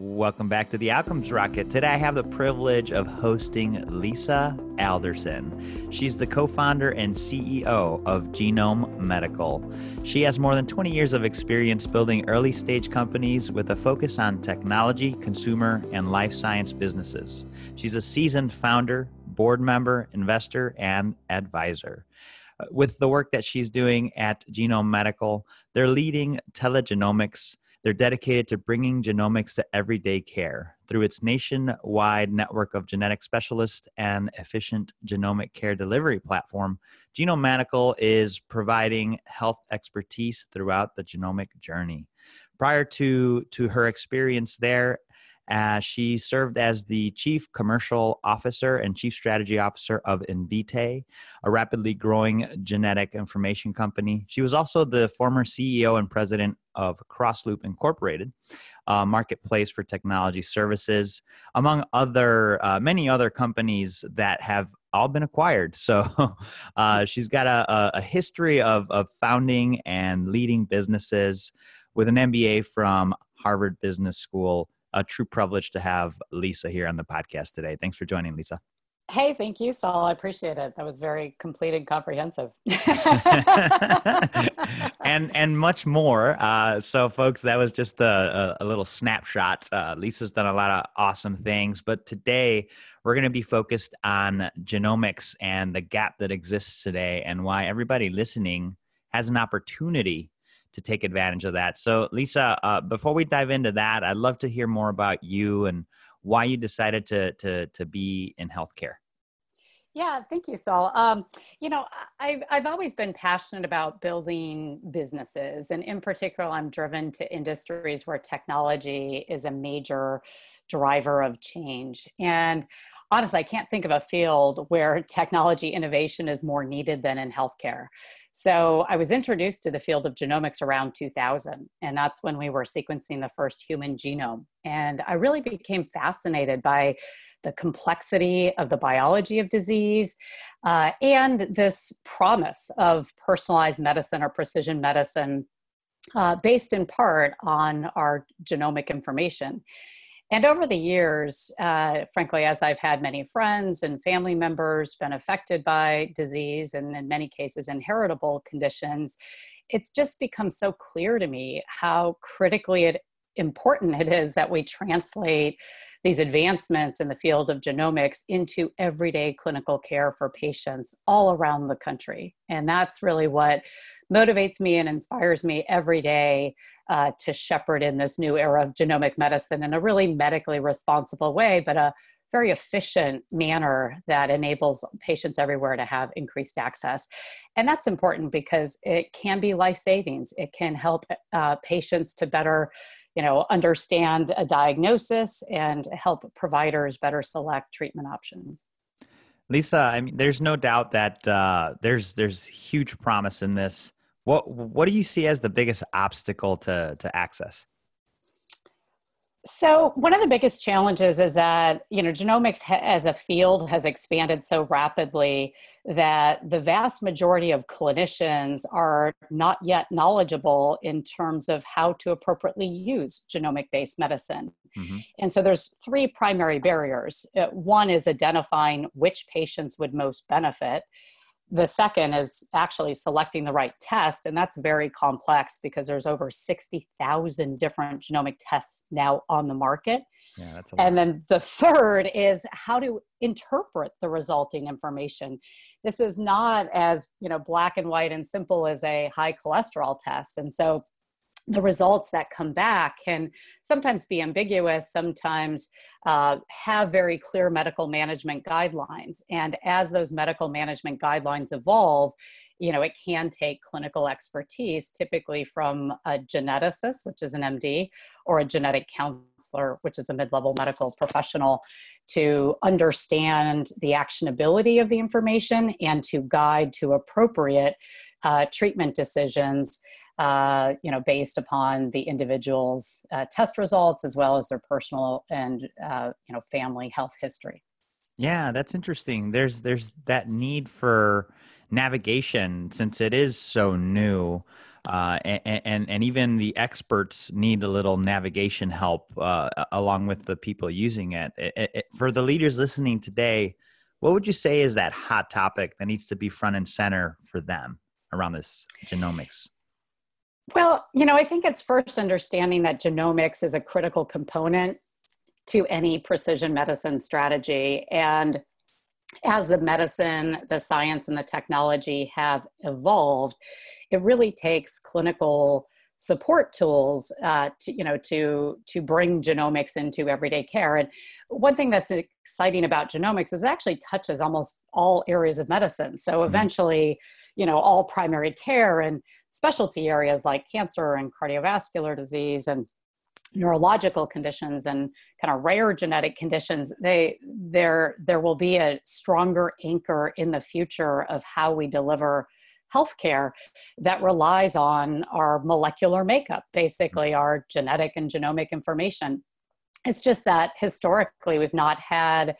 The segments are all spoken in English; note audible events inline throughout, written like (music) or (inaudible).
Welcome back to the Outcomes Rocket. Today I have the privilege of hosting Lisa Alderson. She's the co founder and CEO of Genome Medical. She has more than 20 years of experience building early stage companies with a focus on technology, consumer, and life science businesses. She's a seasoned founder, board member, investor, and advisor uh, with the work that she's doing at Genome Medical. They're leading telegenomics they're dedicated to bringing genomics to everyday care through its nationwide network of genetic specialists and efficient genomic care delivery platform. Genome Medical is providing health expertise throughout the genomic journey. Prior to, to her experience there uh, she served as the chief commercial officer and chief strategy officer of Invitae, a rapidly growing genetic information company. She was also the former CEO and president of Crossloop Incorporated, a marketplace for technology services, among other uh, many other companies that have all been acquired. So (laughs) uh, she's got a, a history of, of founding and leading businesses with an MBA from Harvard Business School a true privilege to have Lisa here on the podcast today. Thanks for joining, Lisa. Hey, thank you, Saul. I appreciate it. That was very complete and comprehensive. (laughs) and and much more. Uh, so, folks, that was just a, a, a little snapshot. Uh, Lisa's done a lot of awesome things, but today we're going to be focused on genomics and the gap that exists today, and why everybody listening has an opportunity to take advantage of that. So, Lisa, uh, before we dive into that, I'd love to hear more about you and why you decided to to to be in healthcare. Yeah, thank you, Saul. Um, you know, I've, I've always been passionate about building businesses, and in particular, I'm driven to industries where technology is a major driver of change. And honestly, I can't think of a field where technology innovation is more needed than in healthcare. So I was introduced to the field of genomics around 2000, and that's when we were sequencing the first human genome. And I really became fascinated by the complexity of the biology of disease uh, and this promise of personalized medicine or precision medicine uh, based in part on our genomic information. And over the years, uh, frankly, as I've had many friends and family members been affected by disease and in many cases inheritable conditions, it's just become so clear to me how critically it, important it is that we translate these advancements in the field of genomics into everyday clinical care for patients all around the country. And that's really what motivates me and inspires me every day uh, to shepherd in this new era of genomic medicine in a really medically responsible way, but a very efficient manner that enables patients everywhere to have increased access. And that's important because it can be life savings. It can help uh, patients to better you know understand a diagnosis and help providers better select treatment options lisa i mean there's no doubt that uh, there's there's huge promise in this what what do you see as the biggest obstacle to to access? So one of the biggest challenges is that you know genomics ha- as a field has expanded so rapidly that the vast majority of clinicians are not yet knowledgeable in terms of how to appropriately use genomic based medicine. Mm-hmm. And so there's three primary barriers. Uh, one is identifying which patients would most benefit the second is actually selecting the right test and that's very complex because there's over 60,000 different genomic tests now on the market. Yeah, that's and then the third is how to interpret the resulting information. This is not as you know black and white and simple as a high cholesterol test. And so the results that come back can sometimes be ambiguous, sometimes uh, have very clear medical management guidelines. And as those medical management guidelines evolve, you know, it can take clinical expertise, typically from a geneticist, which is an MD, or a genetic counselor, which is a mid level medical professional, to understand the actionability of the information and to guide to appropriate uh, treatment decisions uh, you know, based upon the individual's uh, test results as well as their personal and uh, you know family health history. Yeah, that's interesting. There's there's that need for navigation since it is so new. uh, and, and, and even the experts need a little navigation help uh, along with the people using it. It, it. For the leaders listening today, what would you say is that hot topic that needs to be front and center for them around this genomics? Well, you know, I think it's first understanding that genomics is a critical component to any precision medicine strategy. And as the medicine, the science, and the technology have evolved, it really takes clinical support tools uh, to you know to to bring genomics into everyday care and one thing that's exciting about genomics is it actually touches almost all areas of medicine so mm-hmm. eventually you know all primary care and specialty areas like cancer and cardiovascular disease and neurological conditions and kind of rare genetic conditions they there there will be a stronger anchor in the future of how we deliver healthcare that relies on our molecular makeup basically our genetic and genomic information. It's just that historically we've not had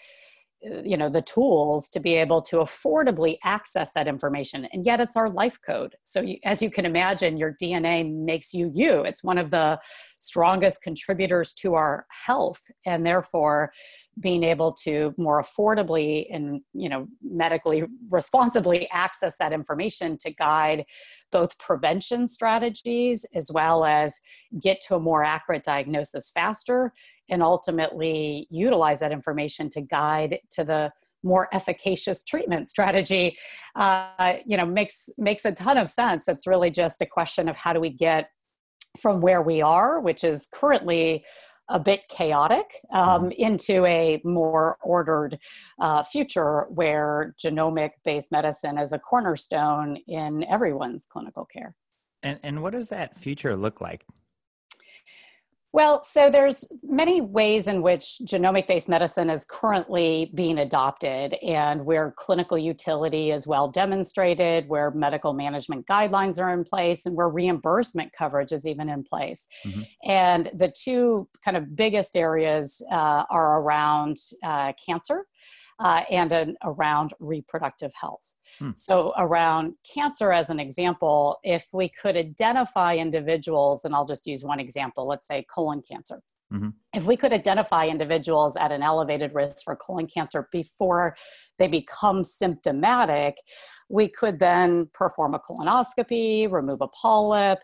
Uh, you know the tools to be able to affordably access that information and yet it's our life code. So you, as you can imagine your dna makes you you. It's one of the strongest contributors to our health and therefore being able to more affordably and you know medically responsibly access that information to guide both prevention strategies as well as get to a more accurate diagnosis faster and ultimately utilize that information to guide to the more efficacious treatment strategy uh, you know makes makes a ton of sense it's really just a question of how do we get from where we are which is currently a bit chaotic um, mm-hmm. into a more ordered uh, future where genomic based medicine is a cornerstone in everyone's clinical care. And, and what does that future look like? Well, so there's many ways in which genomic-based medicine is currently being adopted and where clinical utility is well demonstrated, where medical management guidelines are in place, and where reimbursement coverage is even in place. Mm-hmm. And the two kind of biggest areas uh, are around uh, cancer uh, and an, around reproductive health. Hmm. So, around cancer, as an example, if we could identify individuals, and I'll just use one example, let's say colon cancer. Mm-hmm. If we could identify individuals at an elevated risk for colon cancer before they become symptomatic, we could then perform a colonoscopy, remove a polyp,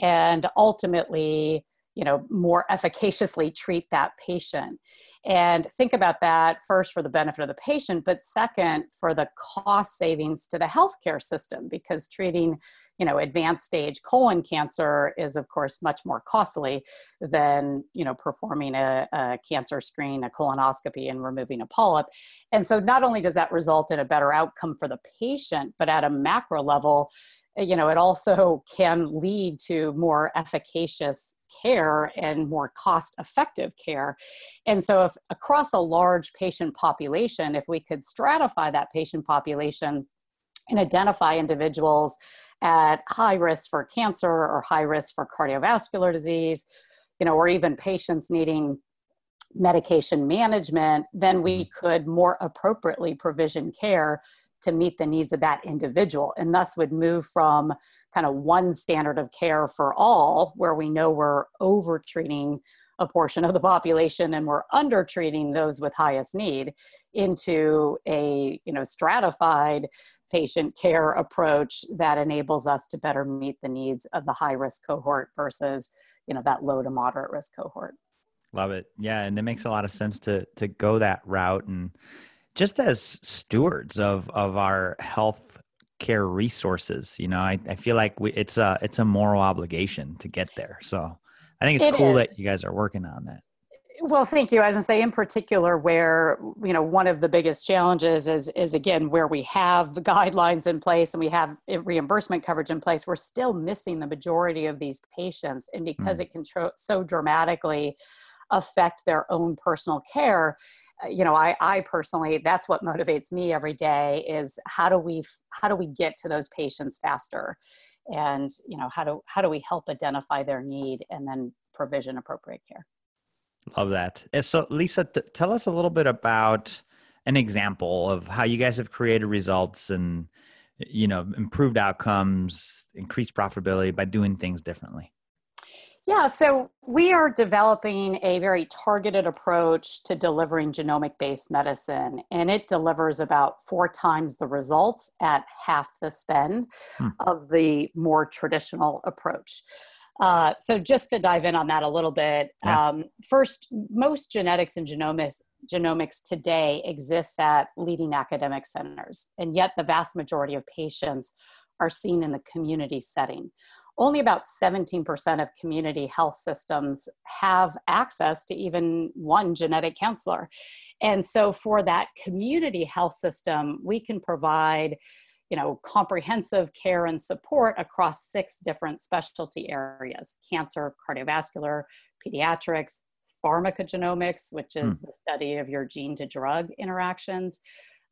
and ultimately, you know, more efficaciously treat that patient and think about that first for the benefit of the patient but second for the cost savings to the healthcare system because treating you know advanced stage colon cancer is of course much more costly than you know performing a, a, cancer screen a colonoscopy and removing a polyp. And so not only does that result in a better outcome for the patient but at a macro level you know it also can lead to more efficacious care and more cost effective care and so if across a large patient population if we could stratify that patient population and identify individuals at high risk for cancer or high risk for cardiovascular disease you know or even patients needing medication management then we mm-hmm. could more appropriately provision care to meet the needs of that individual and thus would move from kind of one standard of care for all where we know we're over treating a portion of the population and we're under treating those with highest need into a you know stratified patient care approach that enables us to better meet the needs of the high risk cohort versus you know that low to moderate risk cohort. Love it. Yeah and it makes a lot of sense to to go that route and just as stewards of of our health care resources you know i, I feel like we, it's a it's a moral obligation to get there so i think it's it cool is. that you guys are working on that well thank you as i say in particular where you know one of the biggest challenges is is again where we have the guidelines in place and we have reimbursement coverage in place we're still missing the majority of these patients and because mm. it can tro- so dramatically affect their own personal care Uh, you know I, I personally that's what motivates me every day is how do we how do we get to those patients faster? And you know how do how do we help identify their need and then provision appropriate care? Love that. So lisa t- tell us a little bit about an example of how you guys have created results and you know, improved outcomes, increased profitability by doing things differently? Yeah, so we are developing a very targeted approach to delivering genomic based medicine, and it delivers about four times the results at half the spend hmm. of the more traditional approach. Uh, so, just to dive in on that a little bit, yeah. um, first, most genetics and genomics, genomics today exists at leading academic centers, and yet the vast majority of patients are seen in the community setting only about 17% of community health systems have access to even one genetic counselor. And so for that community health system, we can provide you know comprehensive care and support across six different specialty areas cancer cardiovascular pediatrics pharmacogenomics which is hmm. the study of your gene to drug interactions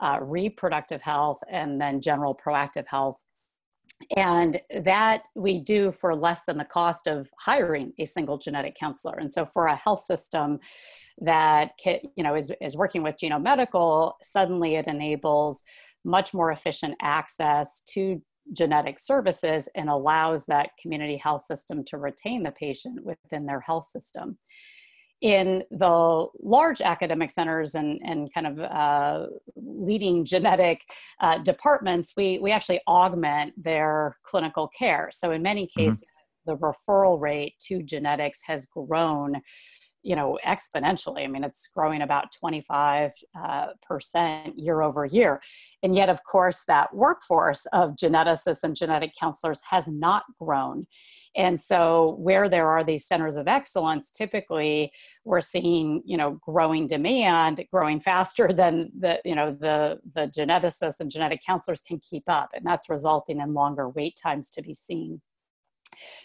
uh, reproductive health and then general proactive health and that we do for less than the cost of hiring a single genetic counselor. And so for a health system that you know is, is working with genome medical suddenly it enables much more efficient access to genetic services and allows that community health system to retain the patient within their health system in the large academic centers and, and kind of uh, leading genetic uh, departments, we, we actually augment their clinical care. So, in many mm-hmm. cases, mm-hmm. the referral rate to genetics has grown you know exponentially i mean it's growing about 25 uh, percent year over year and yet of course that workforce of geneticists and genetic counselors has not grown and so where there are these centers of excellence, typically we're seeing, you know, growing demand, growing faster (laughs) than the, you know, the the geneticists and genetic counselors can keep up. And that's resulting in longer wait times to be seen.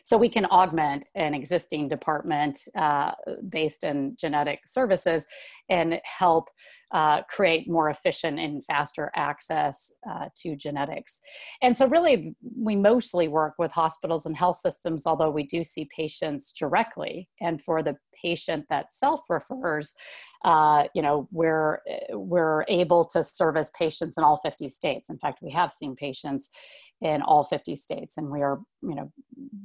So we can augment an existing department uh, based in genetic services and help uh, create more efficient and faster access uh, to genetics. And so, really, we mostly work with hospitals and health systems, although we do see patients directly. And for the patient that self refers, uh, you know, we're we're able to service patients in all 50 states. In fact, we have seen patients in all 50 states and we are you know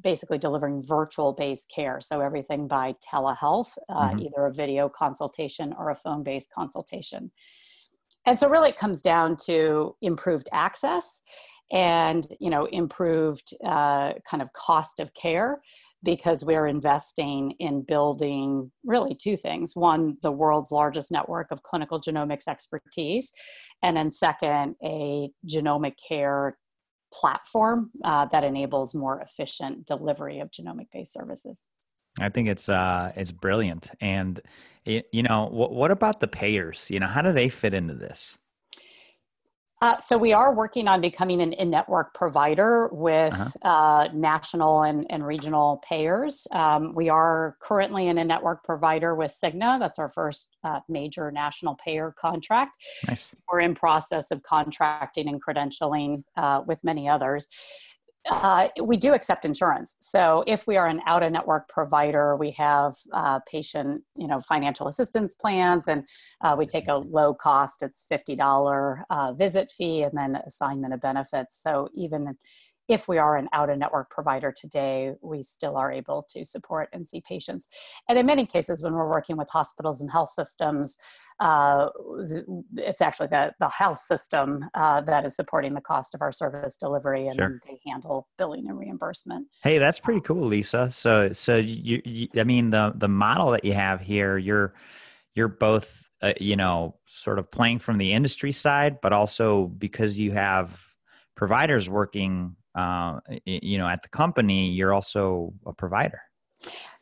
basically delivering virtual based care. So everything by telehealth uh, mm-hmm. either a video consultation or a phone based consultation. And so really it comes down to improved access and you know improved uh, kind of cost of care because we're investing in building really two things. One the world's largest network of clinical genomics expertise and then second a genomic care platform uh, that enables more efficient delivery of genomic based services. I think it's uh, it's brilliant, and it, you know, what, what about the payers? You know, how do they fit into this? Uh, so we are working on becoming an in-network provider with uh-huh. uh, national and, and, regional payers. Um, we are currently an in-network provider with Cigna. That's our first uh, major national payer contract. Nice. We're in process of contracting and credentialing uh, with many others uh, we do accept insurance. So if we are an out of network provider, we have uh, patient, you know, financial assistance plans, and uh, we take a low cost. It's fifty dollar uh, visit fee, and then assignment of benefits. So even if we are an out of network provider today, we still are able to support and see patients. And in many cases, when we're working with hospitals and health systems, uh, it's actually the, the health system uh, that is supporting the cost of our service delivery and sure. they handle billing and reimbursement. Hey, that's pretty cool, Lisa. So, so you, you I mean, the, the model that you have here, you're, you're both, uh, you know, sort of playing from the industry side, but also because you have providers working uh, you know at the company you're also a provider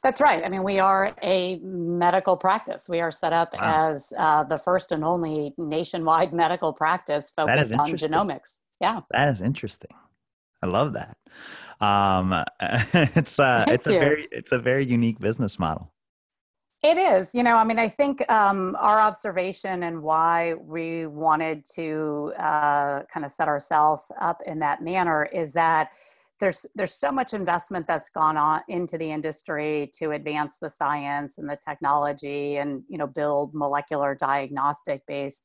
that's right. I mean we are a medical practice. We are set up wow. as uh, the first and only nationwide (laughs) medical practice focused on genomics. Yeah. That is interesting. I love that. Um, (laughs) it's uh, Thank it's you. a very it's a very unique business model. It is, you know, I mean, I think um, our observation and why we wanted to uh, kind of set ourselves up in that manner is that there's there's so much investment that's gone on into the industry to advance the science and the technology and you know build molecular diagnostic based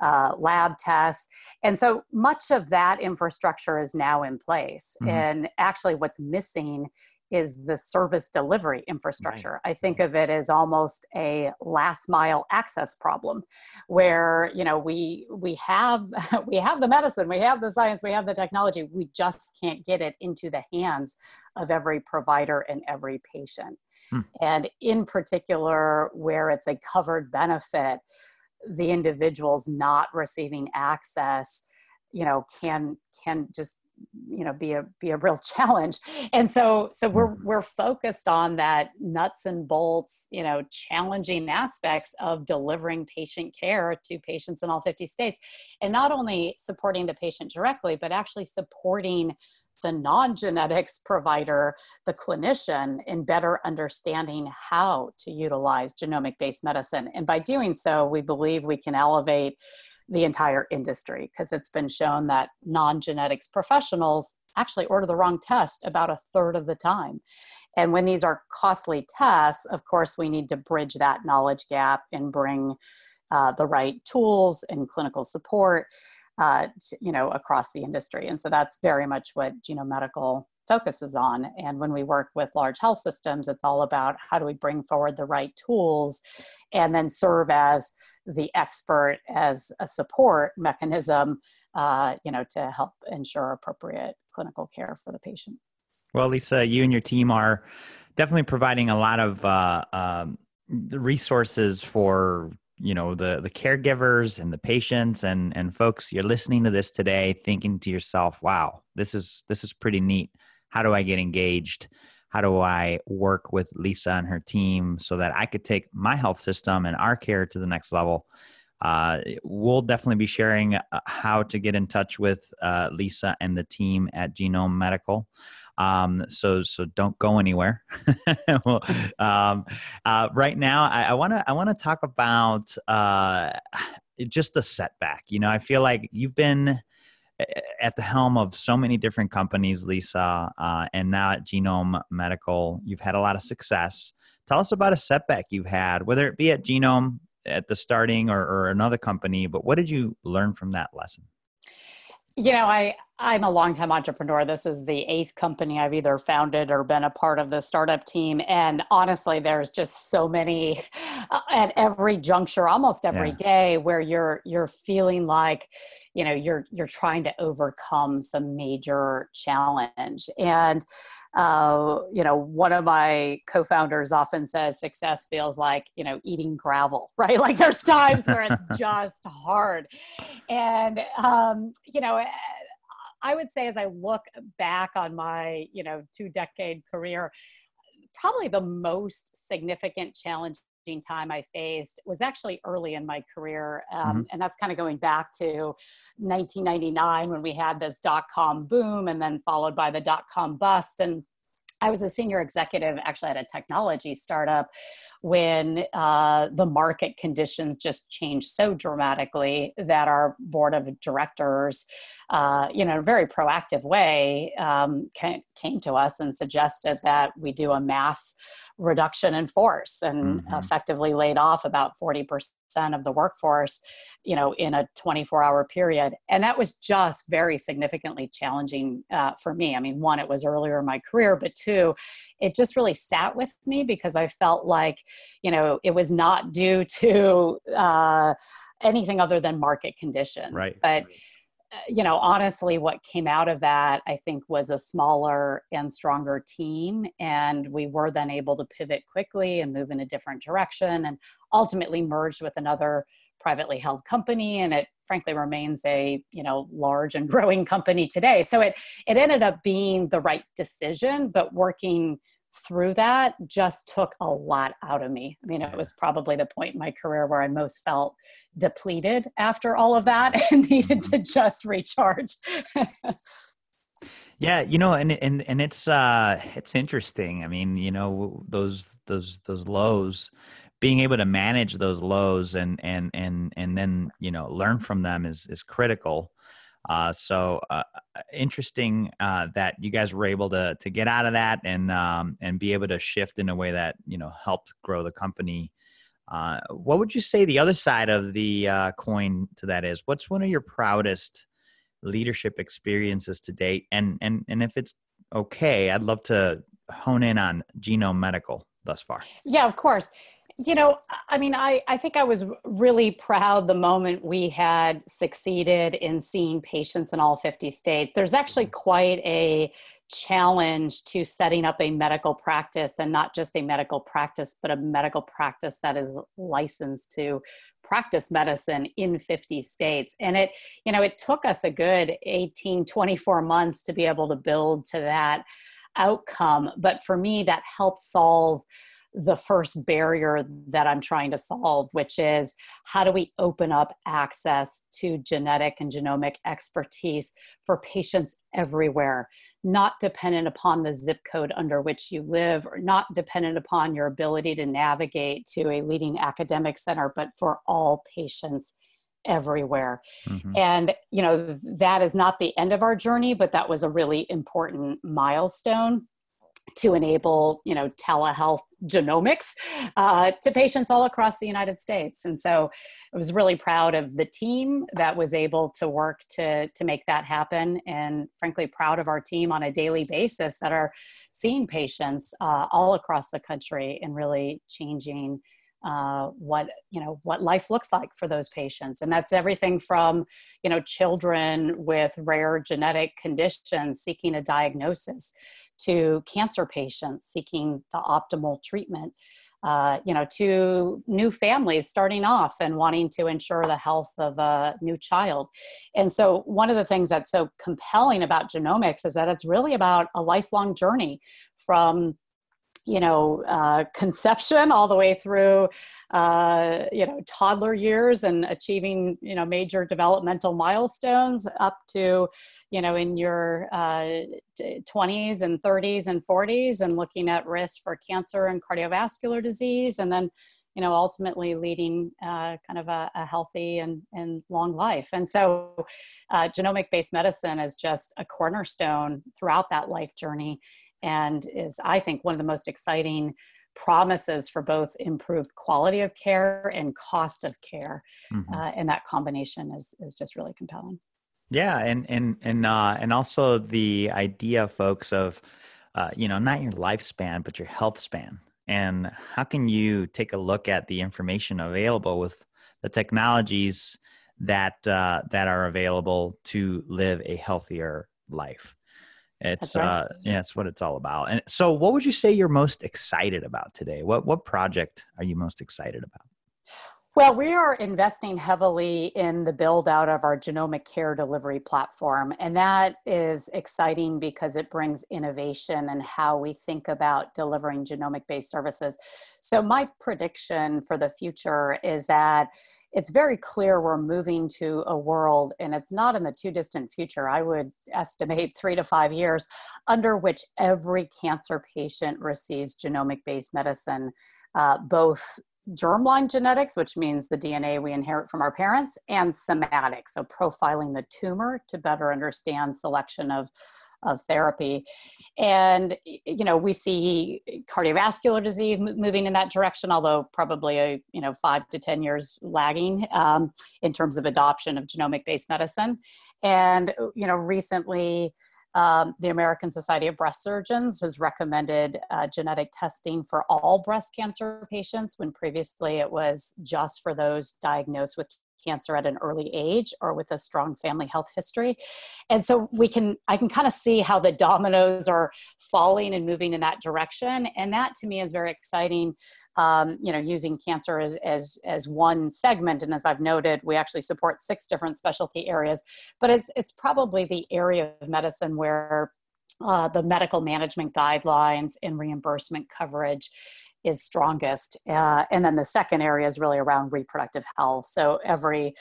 uh, lab tests. And so much of that infrastructure is now in place. Mm-hmm. And actually, what's missing is the service delivery infrastructure. Right. I think of it as almost a last mile access problem where, you know, we we have (laughs) we have the medicine, we have the science, we have the technology, we just can't get it into the hands of every provider and every patient. Hmm. And in particular where it's a covered benefit, the individuals not receiving access, you know, can can just you know be a be a real (laughs) challenge. And so so we're mm-hmm. we're focused on that nuts and bolts you know challenging aspects of delivering patient care to patients in all 50 states. And not only supporting the patient directly but actually supporting the non-genetics (laughs) provider the clinician in better understanding how to utilize genomic based medicine. And by doing so we believe we can elevate the entire industry because it's been shown that non genetics professionals actually order the wrong test about a third of the time. And when these are costly tests, of course, we need to bridge that knowledge gap and bring uh, the right tools and clinical support, uh, to, you know, across the industry. And so that's very much what Genome Medical focuses on. And when we work with large health systems, it's all about how do we bring forward the right tools and then serve as the expert as a support mechanism, uh, you know, to help ensure appropriate clinical care for the patient. Well, Lisa, you and your team are definitely providing a lot of uh, um, resources for you know the the caregivers and the patients and and folks. You're listening to this today, thinking to yourself, "Wow, this is this is pretty neat. How do I get engaged?" How do I work with Lisa and her team so that I could take my health system and our care to the next level. Uh, we'll definitely be sharing uh, how to get in touch with uh, Lisa and the team at Genome Medical. Um, so so don't go anywhere. (laughs) um, uh, right now, I want to I want to talk about uh, just the setback. You know, I feel like you've been at the helm of so many different companies, Lisa, uh, and now at Genome Medical, you've had a lot of success. Tell us about a setback you've had, whether it be at Genome at the starting or, or another company, but what did you learn from that lesson? You know, I I'm a longtime entrepreneur. This is the eighth company I've either founded or been a part of the startup team. And honestly, there's just so many (laughs) at every juncture, almost every yeah. day, where you're you're feeling like you know you're you're trying to overcome some major challenge. And uh, you know one of my co-founders often says success feels like you know eating gravel (laughs) right? Like there's times where it's (laughs) just hard. And um, you know i would say as i look back on my you know two decade career probably the most significant challenge time I faced was actually early in my career. Um, mm-hmm. And that's kind of going back to 1999 when we had this dot com boom and then followed by the dot com bust. And I was a senior executive actually at a technology startup when uh, the market conditions just changed so dramatically that our board of directors, uh, you know, in a very proactive way, um, came to us and suggested that we do a mass reduction in force and mm-hmm. effectively laid off about 40% of the workforce you know in a 24 hour period. And that was just very significantly challenging uh, for me. I mean one it was earlier in my career but two it just really sat with me because i felt like you know it was not due to uh, anything other than market conditions. Right. But uh, you know, honestly, what came out of that, I think, was a smaller and stronger team. And we were then able to pivot quickly and move in a different direction and ultimately merged with another privately held company. And it frankly remains a, you know, large and (laughs) growing company today. So it, it ended up being the right decision, but working through that just took a lot out of me. I mean, it was probably the point in my career where I most felt depleted after all of that (laughs) and needed to mm-hmm. just recharge. yeah, you know, and and and it's uh it's interesting. I mean, you know, those those those lows being able to manage those lows and and and and then, you know, learn from them is is critical. Uh, so uh, interesting uh, that you guys were able to to get out of that and um, and be able to shift in a way that you know helped grow the company Uh, what would you say the other side of the uh, coin to that is? What's one of your proudest leadership experiences to date? And and and if it's okay, I'd love to hone in on Genome Medical thus far. Yeah, of course. You know, I mean, I, I think I was really proud the moment we had succeeded in seeing patients in all 50 states. There's actually mm-hmm. quite a challenge to setting up a medical practice and not just a medical practice, but a medical practice that is licensed to practice medicine in 50 states. And it, you know, it took us a good 18, 24 months to be able to build to that outcome. But for me, that helped solve the first barrier that I'm trying to solve, which is how do we open up access to genetic and genomic expertise for patients everywhere, not dependent upon the zip code under which you live, or not dependent upon your ability to navigate to a leading academic center, but for all patients everywhere. Mm-hmm. And, you know, that is not the end of our journey, but that was a really important milestone to enable you know telehealth genomics uh, to patients all across the united states. And so i was really proud of the team that was able to work to to make that happen and frankly proud of our team on a daily basis that are seeing patients uh, all across the country and really changing uh, what you know what life looks like for those patients. And that's everything from you know children with rare genetic conditions seeking a diagnosis to cancer patients seeking the optimal treatment, uh, you know, to new families starting off and wanting to ensure the health of a new child. And so, one of the things that's so compelling about genomics is that it's really about a lifelong journey from you know uh, conception all the way through uh, you know toddler years and achieving you know major developmental milestones up to you know in your uh, 20s and 30s and 40s and looking at risk for cancer and cardiovascular disease and then you know ultimately leading uh, kind of a, a, healthy and, and long life and so uh, genomic based medicine is just a cornerstone throughout that life journey and is i think one of the most exciting promises for both improved quality of care and cost of care mm-hmm. uh, and that combination is, is just really compelling yeah, and and and uh, and also the idea, folks, of uh, you know not your lifespan but your health span, and how can you take a look at the information available with the technologies that uh, that are available to live a healthier life. It's right. uh, yeah, it's what it's all about. And so, what would you say you're most excited about today? What what project are you most excited about? Well, we are investing heavily in the build out of our genomic care delivery platform. And that is exciting because it brings innovation and in how we think about delivering genomic based services. So, my prediction for the future is that it's very clear we're moving to a world, and it's not in the too distant future, I would estimate three to five years, under which every cancer patient receives genomic based medicine. Uh, both germline genetics, which means the DNA we inherit from our parents, and somatic, so profiling the tumor to better understand selection of, of therapy. And, you know, we see cardiovascular disease moving in that direction, although probably a, you know, five to 10 years lagging um, in terms of adoption of genomic based medicine. And, you know, recently, um, the American Society of Breast Surgeons has recommended uh, genetic testing for all breast cancer patients when previously it was just for those diagnosed with cancer at an early age or with a strong family health history. And so we can i can kind of see how the dominoes are falling and moving in that direction. And that to me is very exciting um, you know, using cancer as, as, as one segment. And as I've noted, we actually support six different specialty areas, but it's, it's probably the area of medicine where uh, the medical management guidelines and reimbursement coverage is strongest. Uh, and then the second area is really around reproductive health. So every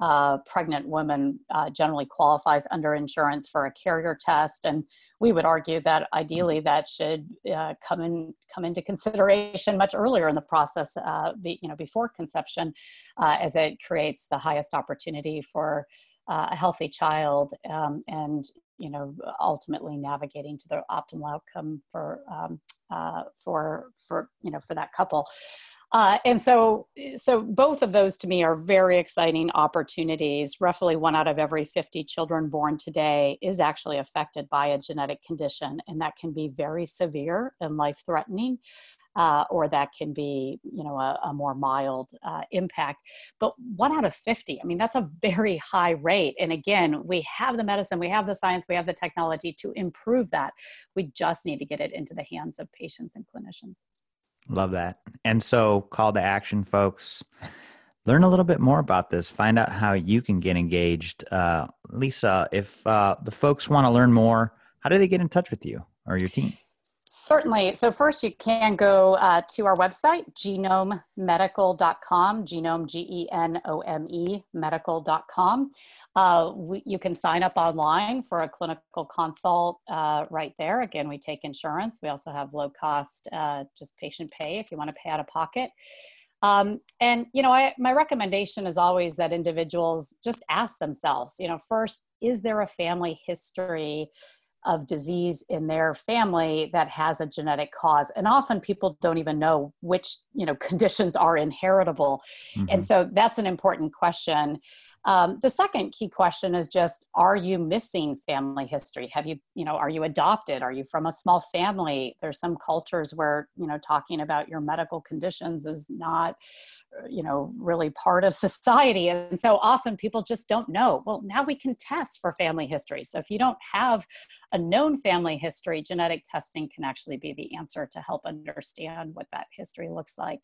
uh, pregnant woman uh, generally qualifies under insurance for a carrier test, and we would argue that ideally that should uh, come in come into consideration much earlier in the process, uh, be, you know, before conception, uh, as it creates the highest opportunity for uh, a healthy child um, and you know ultimately navigating to the optimal outcome for um, for for you know for that couple. Uh, and so, so both of those to me are very exciting opportunities. Roughly one out of every 50 children born today is actually affected by a genetic condition, and that can be very severe and life threatening uh, or that can be, you know, a, a more mild uh, impact. But one out of 50, I mean, that's a very high rate. And again, we have the medicine, we have the science, we have the technology to improve that. We just need to get it into the hands of patients and clinicians. Love that. And so, call to action, folks. Learn a little bit more about this. Find out how you can get engaged. Uh, Lisa, if uh, the folks want to learn more, how do they get in touch with you or your team? Certainly. So, first, you can go uh, to our website, genomemedical.com, genome, G E N O M E, medical.com. Uh, we, you can sign up online for a clinical consult uh, right there. Again, we take insurance. We also have low cost, uh, just patient pay if you want to pay out of pocket. Um, and you know, I, my recommendation is always that individuals just ask themselves. You know, first, is there a family history of disease in their family that has a genetic cause. And often people don't even know which you know (laughs) conditions are inheritable. Mm-hmm. and so that's an important question. Um, the second key question is just are you missing family history? Have you you know are you adopted? Are you from a small family? There's some cultures where you know talking about your medical conditions is not you know really part of (laughs) society and so often people just don't know. Well now we can test for family history. So if you don't have a known family history genetic testing can actually be the answer to help understand what that history looks like.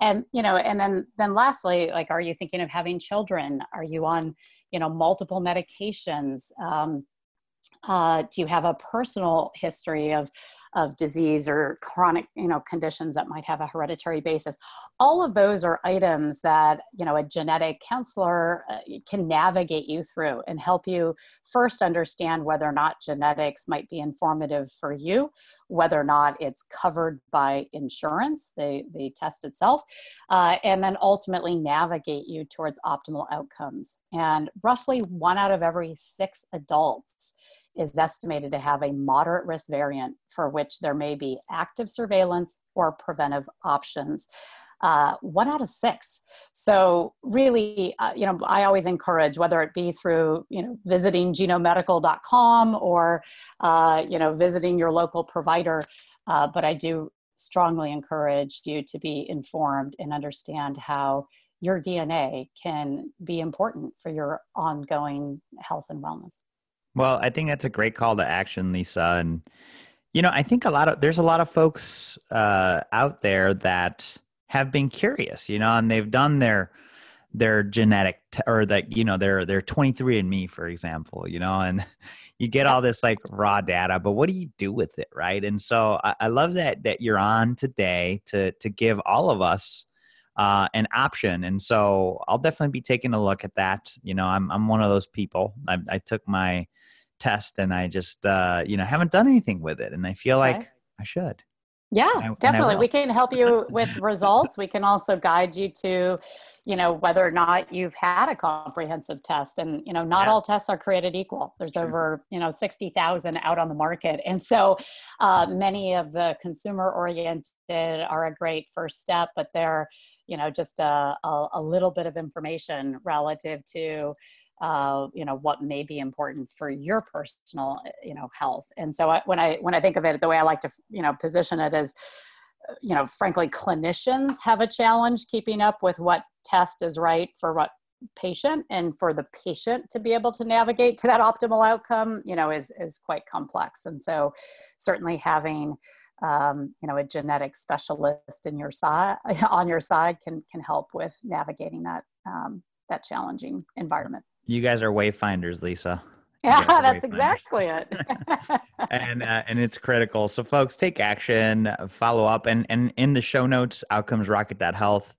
And you know and then then lastly like are you thinking of having children? Are you on you know multiple medications? Um, uh, do you have a personal history of of disease or chronic you know conditions that might have a hereditary basis. All of those are items that you know a genetic counselor uh, can navigate you through and help you first understand whether or not genetics might be informative for you whether or not it's covered by insurance the, the test itself uh, and then ultimately navigate you towards optimal outcomes. And roughly one out of every six adults is estimated to have a moderate risk variant for which there may be active surveillance or preventive options. Uh, one out of six. So really, uh, you know, I always encourage whether it be through, you know, visiting genomemedical.com or, uh, you know, visiting your local provider. Uh, but I do strongly encourage you to be informed and understand how your DNA can be important for your ongoing health and wellness. Well, I think that's a great call to action, Lisa. And you know, I think a lot of there's a lot of folks uh, out there that have been curious, you know, and they've done their their genetic t- or that you know they're they're 23 and me for example you know and (laughs) you get all this like raw data but what do you do with it right and so I, I love that that you're on today to to give all of us uh, an option and so i'll definitely be taking a look at that you know i'm, I'm one of those people I, I took my test and I just uh, you know haven't done anything with it, and I feel okay. like I should. Yeah, I, definitely. We can help you (laughs) with results. We can also guide you to, you know, whether or not you've had a comprehensive test. And, you know, not yeah. all tests are created equal. There's sure. over, you know, 60,000 out on the market. And so uh, many of the consumer oriented are a great first step, but they're, you know, just a, a, a little bit of information relative to uh, you know what may be important for your personal you know health. And so I, when i when i think of it the way i like to you know position it is you know frankly clinicians have a challenge keeping up with what test is right for what patient and for the patient to be able to navigate to that optimal outcome you know is is quite complex. And so certainly having um, you know a genetic specialist in your side (laughs) on your side can can help with navigating that um, that challenging environment you guys are wayfinders, Lisa. (laughs) Yeah, that's exactly it. (laughs) (laughs) and uh, and it's critical. So folks, take action, follow up, and and in the show notes, outcomes rocket that health.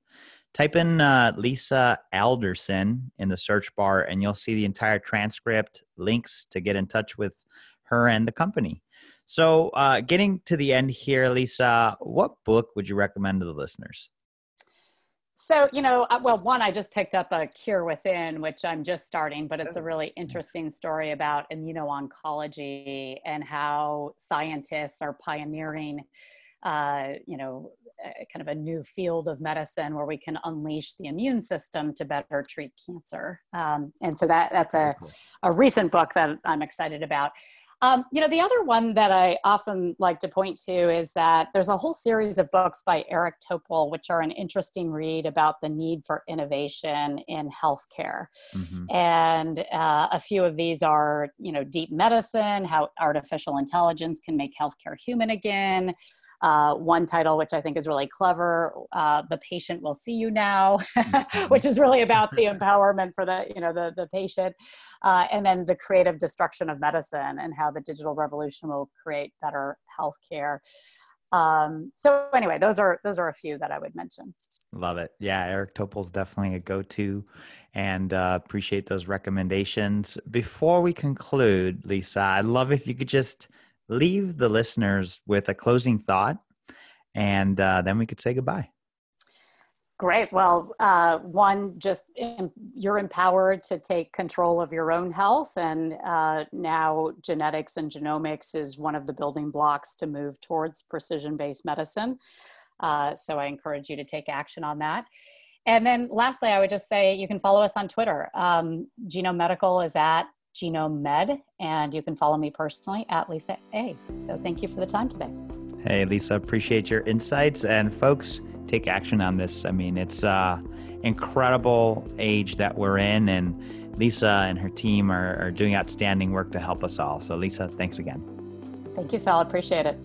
Type in uh, Lisa Alderson in the search bar, and you'll see the entire transcript, links to get in touch with her and the company. So, uh, getting to the end here, Lisa, what book would you recommend to the listeners? So, you know, uh, well, one, I just picked up a Cure Within, which I'm just starting, but it's a oh, really interesting story about immuno-oncology and how scientists are pioneering, uh, you know, kind of a new field of medicine where we can unleash the immune system to better treat cancer. Um, and so that that's a, a recent book that I'm excited about. Um, you know, the other one that I often like to point to is that there's a whole series of books by Eric Topol, which are an interesting read about the need for innovation in healthcare. Mm-hmm. And uh, a few of these are, you know, deep medicine, how artificial intelligence can make healthcare human again uh, one title which i think is really clever uh, the patient will see you now (laughs) mm-hmm. which is really about the empowerment for the you know the, the patient uh, and then the creative destruction of medicine and how the digital revolution will create better health care um, so anyway those are those are a few that i would mention. Love it. Yeah eric topol's definitely a go-to and uh, appreciate those recommendations. Before we conclude lisa i'd love if you could just leave the listeners with a closing thought, and uh, then we could say goodbye. Great. Well, uh, one, just you're empowered to take control of your own health. And uh, now genetics and genomics is one of the building blocks to move towards precision based medicine. Uh, so I encourage you to take action on that. And then lastly, I would just say you can follow us on Twitter. Um, Genome Medical is at Genome Med, and you can follow me personally at Lisa A. So thank you for the time today. Hey, Lisa, appreciate your insights. And folks, take action on this. I mean, it's uh incredible age that we're in, and Lisa and her team are, are doing outstanding work to help us all. So, Lisa, thanks again. Thank you, Sal. Appreciate it.